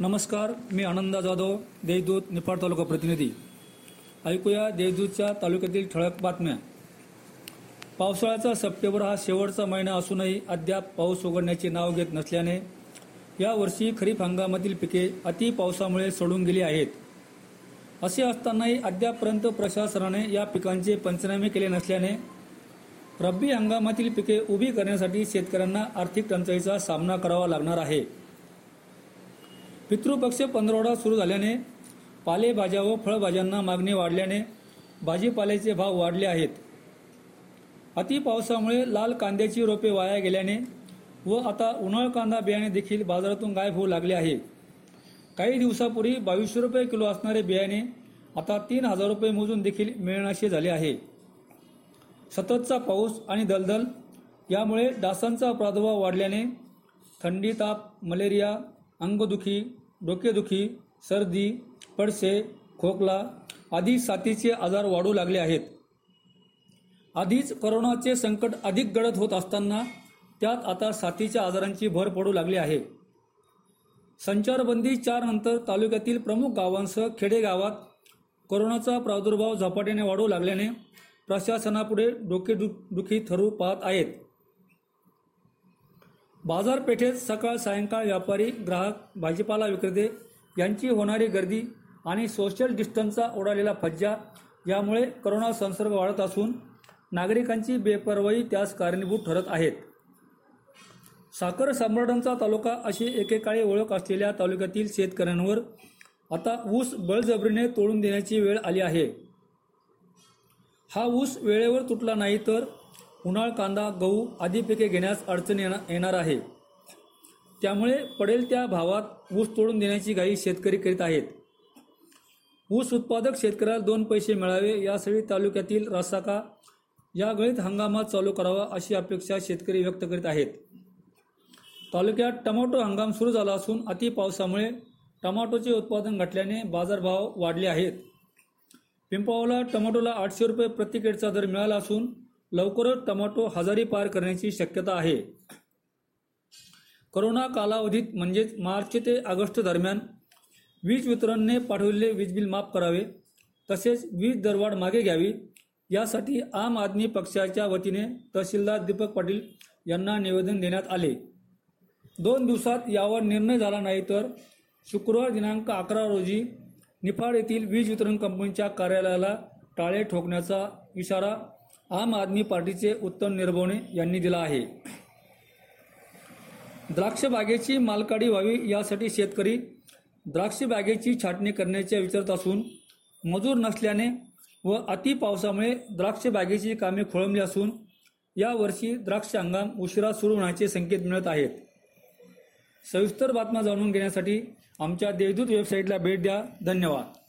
नमस्कार मी आनंदा जाधव देशदूत निफाड तालुका प्रतिनिधी. ऐकूया देशदूतच्या तालुक्यातील ठळक बातम्या. पावसाळ्याचा सप्टेंबर हा शेवटचा महिना असूनही अद्याप पाऊस उघडण्याचे नाव घेत नसल्याने यावर्षी खरीप हंगामातील पिके अति पावसामुळे सोडून गेली आहेत. असे असतानाही अद्यापपर्यंत प्रशासनाने या पिकांचे पंचनामे केले नसल्याने रब्बी हंगामातील पिके उभी करण्यासाठी शेतकऱ्यांना आर्थिक टंचाईचा सामना करावा लागणार आहे. पितृपक्ष पंधरवडा सुरू झाल्याने पालेभाज्या व फळभाज्यांना मागणी वाढल्याने भाजीपाल्याचे भाव वाढले आहेत. अति पावसामुळे लाल कांद्याची रोपे वाया गेल्याने व आता उन्हाळ कांदा बियाणे देखील बाजारातून गायब होऊ लागले आहे. काही दिवसापूर्वी बावीसशे रुपये किलो असणारे बियाणे आता तीन हजार रुपये मोजून देखील मिळण्याचे झाले आहे. सततचा पाऊस आणि दलदल यामुळे डासांचा प्रादुर्भाव वाढल्याने थंडी ताप मलेरिया अंगदुखी डोकेदुखी सर्दी पडसे खोकला आदी साथीचे आजार वाढू लागले आहेत. आधीच करोनाचे संकट अधिक गडद होत असताना त्यात आता साथीच्या आजारांची भर पडू लागली आहे. संचारबंदी चार नंतर तालुक्यातील प्रमुख गावांसह खेडेगावात कोरोनाचा प्रादुर्भाव झपाट्याने वाढू लागल्याने प्रशासनापुढे डोकेदुखी ठरू पाहत आहेत. बाजारपेठेत सकाळ सायंकाळ व्यापारी ग्राहक भाजीपाला विक्रेते यांची होणारी गर्दी आणि सोशल डिस्टन्सचा ओढालेला फज्जा यामुळे करोना संसर्ग वाढत असून नागरिकांची बेपर्वाई त्यास कारणीभूत ठरत आहेत. साखर सम्राटांचा तालुका अशी एकेकाळी ओळख असलेल्या तालुक्यातील शेतकऱ्यांवर आता ऊस बळजबरीने तोडून देण्याची वेळ आली आहे. हा ऊस वेळेवर तुटला नाही तर उन्हाळ कांदा गहू आदी पिके घेण्यास अडचण येणार येणार आहे. त्यामुळे पडेल त्या भावात ऊस तोडून देण्याची घाई शेतकरी करीत आहेत. ऊस उत्पादक शेतकऱ्याला दोन पैसे मिळावे यासाठी तालुक्यातील रासाका या गळीत हंगामात चालू करावा अशी अपेक्षा शेतकरी व्यक्त करीत आहेत. तालुक्यात टमाटो हंगाम सुरू झाला असून अति पावसामुळे टमाटोचे उत्पादन घटल्याने बाजारभाव वाढले आहेत. पिंपावला टमाटोला आठशे रुपये प्रति क्रेटचा दर मिळाला असून लवकरच टमाटो हजारी पार करण्याची शक्यता आहे. करोना कालावधीत म्हणजेच मार्च ते ऑगस्ट दरम्यान वीज वितरणने पाठवलेले वीज बिल माफ करावे तसेच वीज दरवाढ मागे घ्यावी यासाठी आम आदमी पक्षाच्या वतीने तहसीलदार दीपक पाटील यांना निवेदन देण्यात आले. दोन दिवसात यावर निर्णय झाला नाही तर शुक्रवार दिनांक अकरा रोजी निफाड येथील वीज वितरण कंपनीच्या कार्यालयाला टाळे ठोकण्याचा इशारा आम आदमी पार्टीचे उत्तम निर्भवणे यांनी दिला आहे. द्राक्ष बागेची मालकाडी व्हावी यासाठी शेतकरी द्राक्ष बागेची छाटणी करण्याच्या विचारत असून मजूर नसल्याने व अति पावसामुळे द्राक्ष बागेची कामे खोळंबली असून यावर्षी द्राक्ष हंगाम उशिरा सुरू होण्याचे संकेत मिळत आहेत. सविस्तर बातम्या जाणून घेण्यासाठी आमच्या देवदूत वेबसाईटला भेट द्या. धन्यवाद.